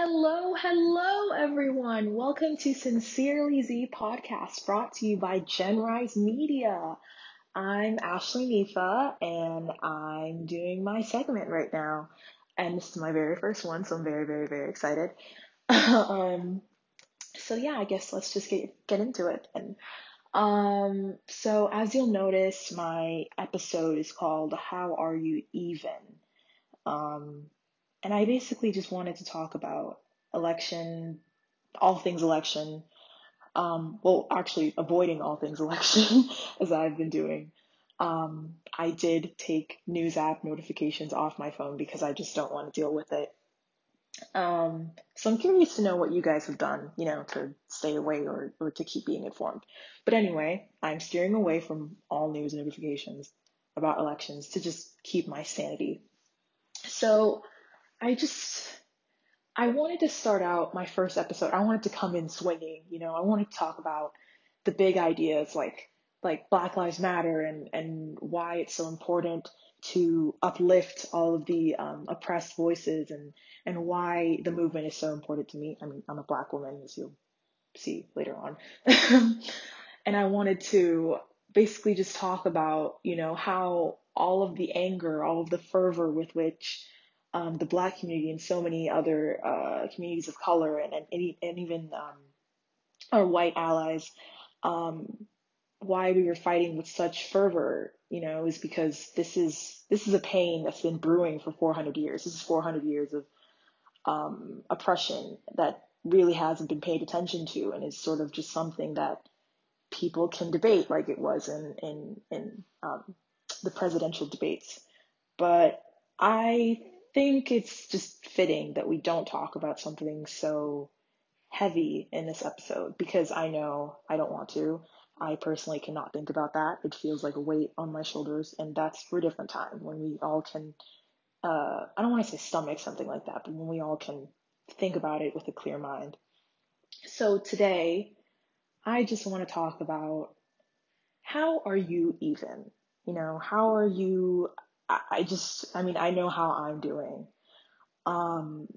Hello, hello, everyone. Welcome to Sincerely Z podcast brought to you by GenRise Media. I'm Ashley Nifa and I'm doing my segment right now. And this is my very first one, so I'm very, very, very excited. um, so yeah, I guess let's just get, get into it. And, um, so as you'll notice, my episode is called How Are You Even? Um, and I basically just wanted to talk about election, all things election. Um, well, actually, avoiding all things election, as I've been doing. Um, I did take news app notifications off my phone because I just don't want to deal with it. Um, so I'm curious to know what you guys have done, you know, to stay away or, or to keep being informed. But anyway, I'm steering away from all news notifications about elections to just keep my sanity. So I just, I wanted to start out my first episode. I wanted to come in swinging, you know, I wanted to talk about the big ideas like, like Black Lives Matter and, and why it's so important to uplift all of the um, oppressed voices and, and why the movement is so important to me. I mean, I'm a black woman, as you'll see later on. and I wanted to basically just talk about, you know, how all of the anger, all of the fervor with which um, the black community and so many other uh, communities of color and, and, and even um, our white allies, um, why we were fighting with such fervor, you know, is because this is this is a pain that's been brewing for 400 years. This is 400 years of um, oppression that really hasn't been paid attention to, and is sort of just something that people can debate, like it was in in in um, the presidential debates. But I think it's just fitting that we don't talk about something so heavy in this episode because I know I don't want to. I personally cannot think about that. It feels like a weight on my shoulders, and that's for a different time when we all can. Uh, I don't want to say stomach something like that, but when we all can think about it with a clear mind. So today, I just want to talk about how are you even? You know, how are you I, just, I mean, I know how I'm doing. Um,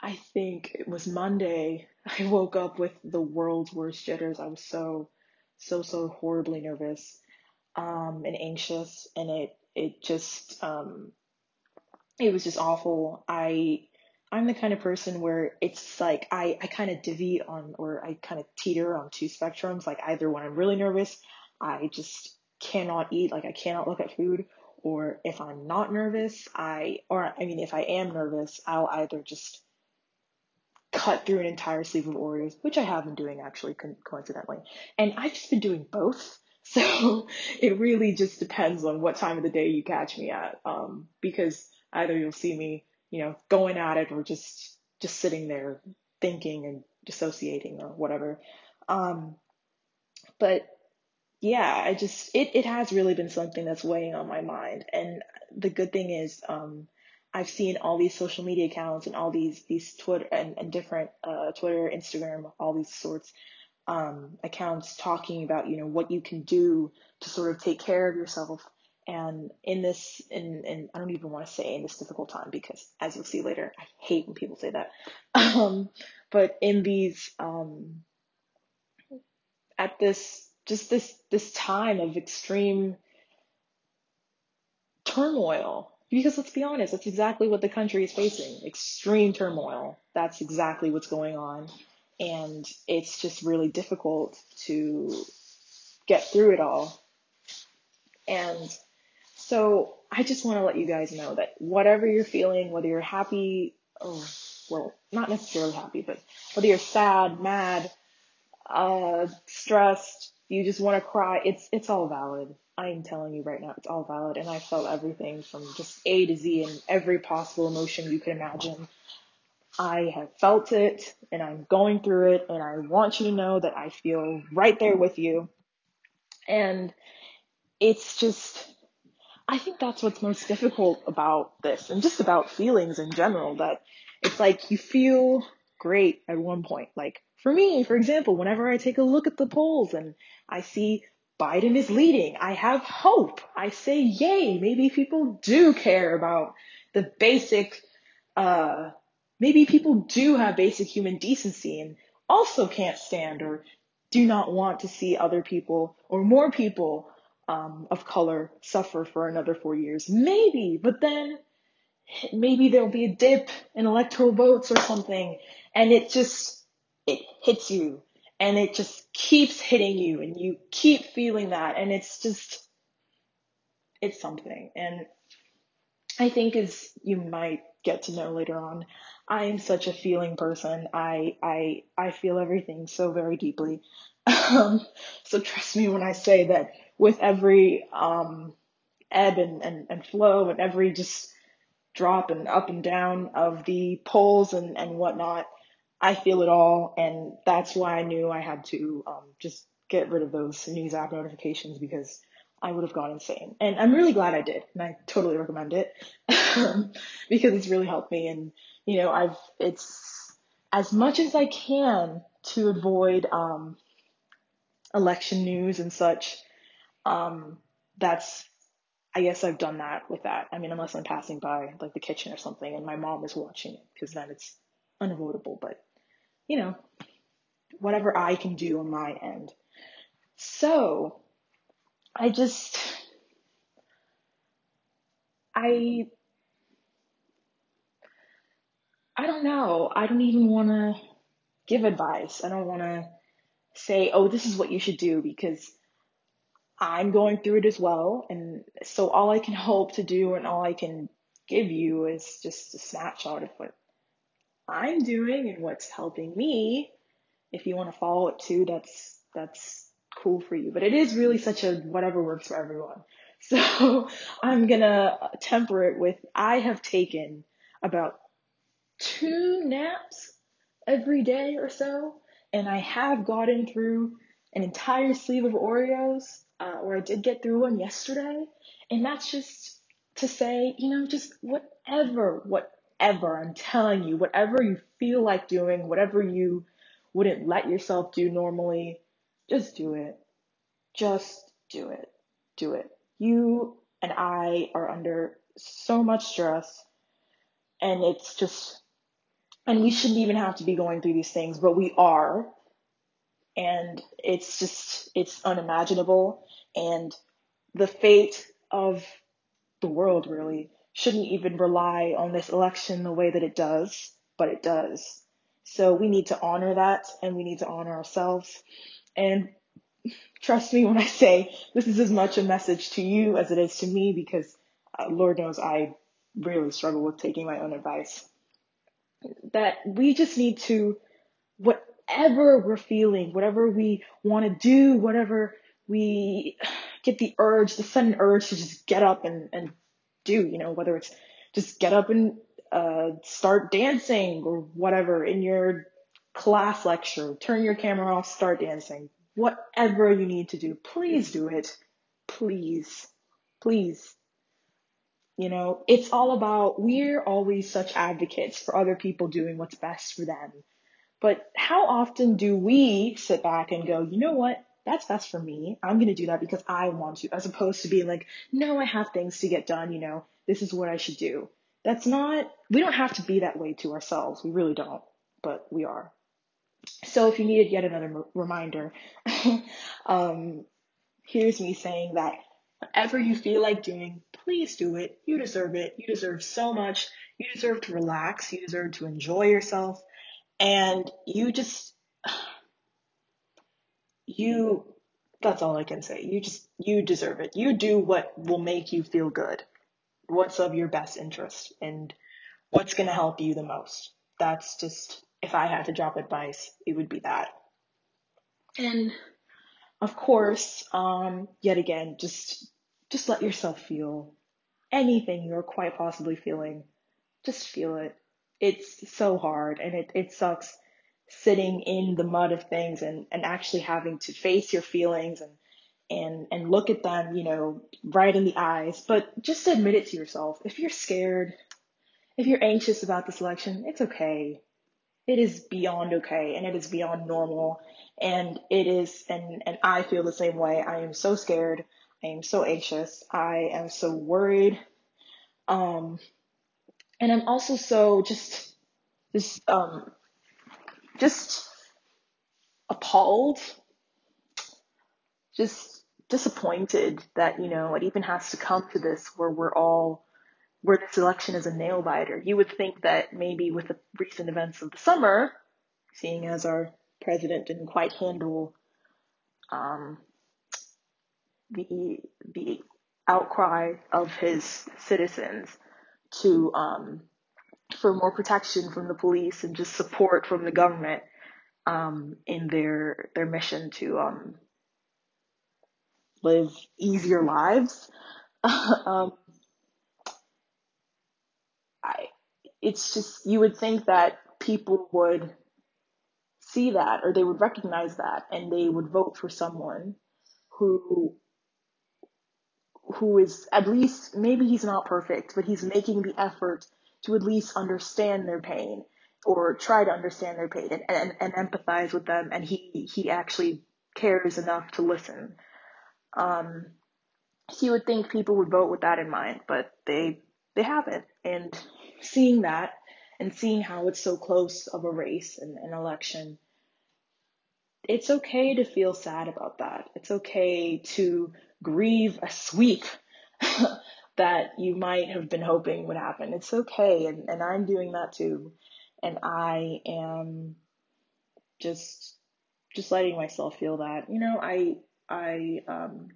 I think it was Monday. I woke up with the world's worst jitters. I was so, so, so horribly nervous, um, and anxious, and it, it just, um, it was just awful. I, I'm the kind of person where it's like I, I kind of divvy on, or I kind of teeter on two spectrums. Like either when I'm really nervous, I just cannot eat, like I cannot look at food, or if I'm not nervous, I, or I mean, if I am nervous, I'll either just cut through an entire sleeve of Oreos, which I have been doing actually coincidentally. And I've just been doing both. So it really just depends on what time of the day you catch me at. Um, because either you'll see me, you know, going at it or just, just sitting there thinking and dissociating or whatever. Um, but yeah, I just it it has really been something that's weighing on my mind. And the good thing is, um, I've seen all these social media accounts and all these these Twitter and, and different uh, Twitter, Instagram, all these sorts um, accounts talking about you know what you can do to sort of take care of yourself. And in this, in, in I don't even want to say in this difficult time because as you'll see later, I hate when people say that. Um, but in these, um, at this just this this time of extreme turmoil. Because let's be honest, that's exactly what the country is facing. Extreme turmoil. That's exactly what's going on. And it's just really difficult to get through it all. And so I just want to let you guys know that whatever you're feeling, whether you're happy, well, not necessarily happy, but whether you're sad, mad, uh, stressed, you just want to cry, it's it's all valid. I am telling you right now, it's all valid. And I felt everything from just A to Z and every possible emotion you could imagine. I have felt it and I'm going through it and I want you to know that I feel right there with you. And it's just, I think that's what's most difficult about this and just about feelings in general that it's like you feel great at one point. Like for me, for example, whenever I take a look at the polls and I see Biden is leading, I have hope. I say, yay, maybe people do care about the basic, uh, maybe people do have basic human decency and also can't stand or do not want to see other people or more people um, of color suffer for another four years. Maybe, but then maybe there'll be a dip in electoral votes or something, and it just it hits you, and it just keeps hitting you, and you keep feeling that, and it's just it's something. And I think as you might get to know later on, I am such a feeling person. I I I feel everything so very deeply. Um, so trust me when I say that with every um, ebb and, and, and flow and every just drop and up and down of the polls and, and whatnot. I feel it all, and that's why I knew I had to um, just get rid of those news app notifications because I would have gone insane. And I'm really glad I did, and I totally recommend it because it's really helped me. And you know, I've it's as much as I can to avoid um, election news and such. Um, that's I guess I've done that with that. I mean, unless I'm passing by like the kitchen or something and my mom is watching it, because then it's unavoidable. But you know, whatever I can do on my end. So I just I I don't know. I don't even want to give advice. I don't want to say, "Oh, this is what you should do," because I'm going through it as well. And so all I can hope to do and all I can give you is just a snapshot of what I'm doing and what's helping me. If you want to follow it too, that's that's cool for you. But it is really such a whatever works for everyone. So I'm gonna temper it with I have taken about two naps every day or so, and I have gotten through an entire sleeve of Oreos, uh, or I did get through one yesterday, and that's just to say, you know, just whatever, whatever, I'm telling you, whatever you feel like doing, whatever you wouldn't let yourself do normally, just do it. Just do it. Do it. You and I are under so much stress, and it's just and we shouldn't even have to be going through these things, but we are. And it's just, it's unimaginable. And the fate of the world really shouldn't even rely on this election the way that it does, but it does. So we need to honor that and we need to honor ourselves. And trust me when I say this is as much a message to you as it is to me because uh, Lord knows I really struggle with taking my own advice that we just need to, whatever we're feeling, whatever we want to do, whatever we get the urge, the sudden urge to just get up and, and do, you know, whether it's just get up and uh, start dancing or whatever in your class lecture, turn your camera off, start dancing, whatever you need to do, please do it. Please, please. You know, it's all about, we're always such advocates for other people doing what's best for them. But how often do we sit back and go, you know what? That's best for me. I'm going to do that because I want to, as opposed to being like, no, I have things to get done. You know, this is what I should do. That's not, we don't have to be that way to ourselves. We really don't, but we are. So if you needed yet another reminder, um, here's me saying that whatever you feel like doing, please do it. You deserve it. You deserve so much. You deserve to relax. You deserve to enjoy yourself. And you just, you, that's all I can say. You just, you deserve it. You do what will make you feel good. What's of your best interest and what's going to help you the most. That's just, if I had to drop advice, it would be that. And of course, um, yet again, just, just let yourself feel anything you're quite possibly feeling. Just feel it. It's so hard and it, it sucks sitting in the mud of things and, and actually having to face your feelings and, and, and look at them, you know, right in the eyes. But just admit it to yourself. If you're scared, if you're anxious about this election, it's okay. It is beyond okay and it is beyond normal. And it is, and, and I feel the same way. I am so scared. I am so anxious. I am so worried. Um, and I'm also so just this um, just appalled, just disappointed that you know it even has to come to this where we're all where this election is a nail biter. You would think that maybe with the recent events of the summer, seeing as our president didn't quite handle um, the the outcry of his citizens to um, for more protection from the police and just support from the government um, in their their mission to um, live easier lives. um, I, it's just you would think that people would see that or they would recognize that and they would vote for someone who who is at least maybe he's not perfect, but he's making the effort to at least understand their pain or try to understand their pain and, and, and empathize with them and he he actually cares enough to listen. Um you would think people would vote with that in mind, but they they haven't. And seeing that and seeing how it's so close of a race and an election, it's okay to feel sad about that. It's okay to grieve a sweep that you might have been hoping would happen. It's okay, and, and I'm doing that too. And I am just just letting myself feel that. You know, I I um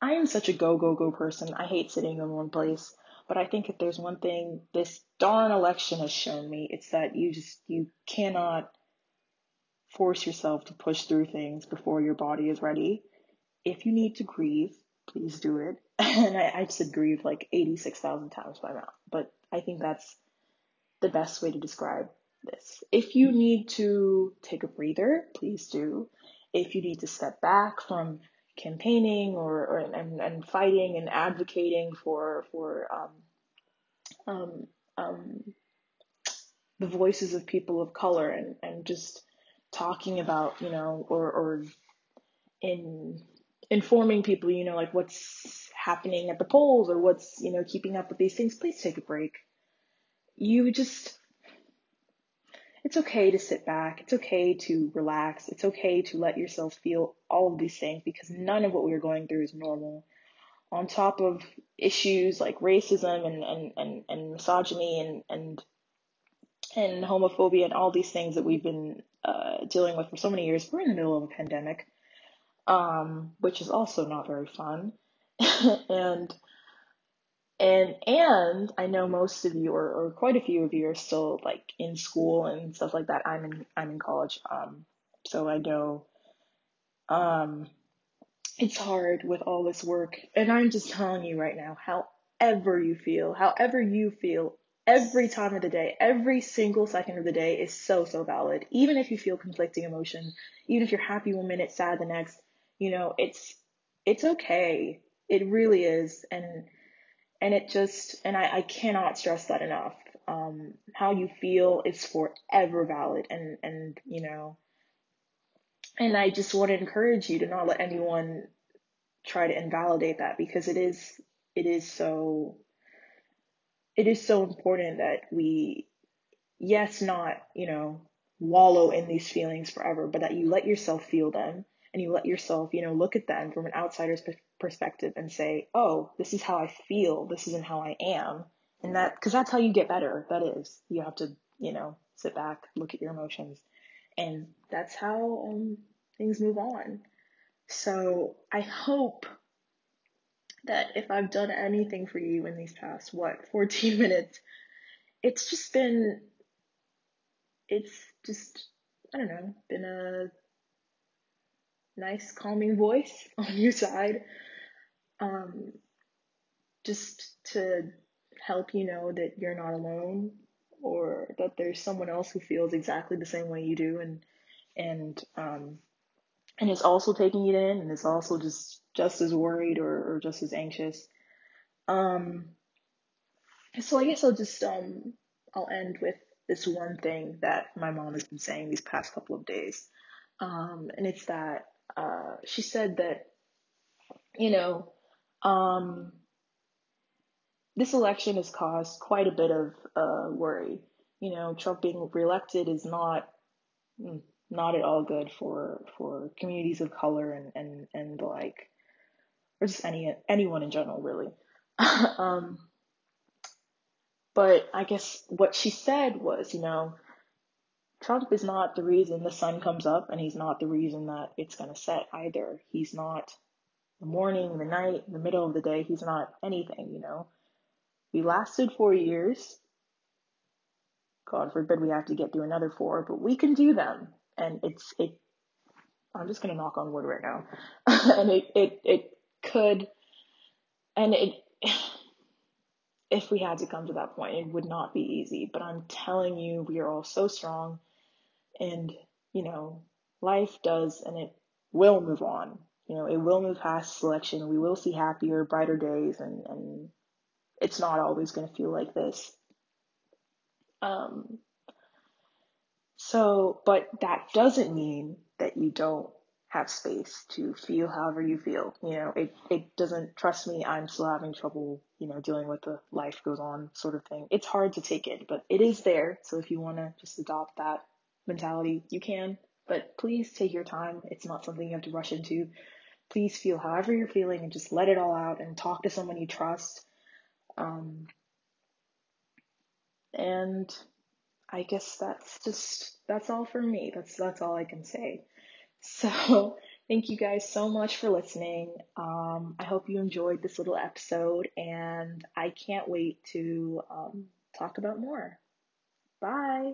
I am such a go go go person. I hate sitting in one place. But I think if there's one thing this darn election has shown me, it's that you just you cannot force yourself to push through things before your body is ready. If you need to grieve, please do it. And I, I've said grieve like 86,000 times by now, but I think that's the best way to describe this. If you need to take a breather, please do. If you need to step back from campaigning or, or and, and fighting and advocating for for um, um, um, the voices of people of color and, and just talking about you know or or in informing people you know like what's happening at the polls or what's you know keeping up with these things please take a break you just it's okay to sit back. It's okay to relax. It's okay to let yourself feel all of these things because none of what we are going through is normal. On top of issues like racism and, and, and, and misogyny and, and, and homophobia and all these things that we've been uh, dealing with for so many years, we're in the middle of a pandemic, um, which is also not very fun. and and and I know most of you or, or quite a few of you are still like in school and stuff like that. I'm in I'm in college. Um so I know um it's hard with all this work. And I'm just telling you right now, however you feel, however you feel, every time of the day, every single second of the day is so, so valid. Even if you feel conflicting emotion, even if you're happy one minute, sad the next, you know, it's it's okay. It really is. And and it just, and I, I cannot stress that enough. Um, how you feel is forever valid. And, and, you know, and I just want to encourage you to not let anyone try to invalidate that because it is, it is so, it is so important that we, yes, not, you know, wallow in these feelings forever, but that you let yourself feel them and you let yourself, you know, look at them from an outsider's perspective and say, oh, this is how I feel. This isn't how I am. And that, cause that's how you get better. That is, you have to, you know, sit back, look at your emotions. And that's how um, things move on. So I hope that if I've done anything for you in these past, what, 14 minutes, it's just been, it's just, I don't know, been a nice calming voice on your side um, just to help you know that you're not alone or that there's someone else who feels exactly the same way you do. And and um, and is also taking it in and is also just just as worried or, or just as anxious. Um so i guess i'll just um i'll end with this one thing that my mom has been saying these past couple of days. Um and it's that uh she said that you know um this election has caused quite a bit of uh, worry. you know, Trump being reelected is not mm, not at all good for for communities of color and and and like or just any anyone in general really. um, but I guess what she said was, you know, Trump is not the reason the sun comes up, and he's not the reason that it's going to set either. He's not the morning, the night, the middle of the day. He's not anything, you know. We lasted four years. God forbid we have to get through another four, but we can do them. And it's it. I'm just gonna knock on wood right now, and it it it could, and it. If we had to come to that point, it would not be easy. But I'm telling you, we are all so strong, and you know, life does, and it will move on. You know, it will move past selection. We will see happier, brighter days, and and it's not always going to feel like this. Um, so, but that doesn't mean that you don't have space to feel however you feel. You know, it, it doesn't, trust me, I'm still having trouble, you know, dealing with the life goes on sort of thing. It's hard to take in, but it is there. So if you want to just adopt that mentality, you can. But please take your time. It's not something you have to rush into. Please feel however you're feeling and just let it all out and talk to someone you trust. Um, and I guess that's just that's all for me. That's that's all I can say. So thank you guys so much for listening. Um, I hope you enjoyed this little episode, and I can't wait to um, talk about more. Bye.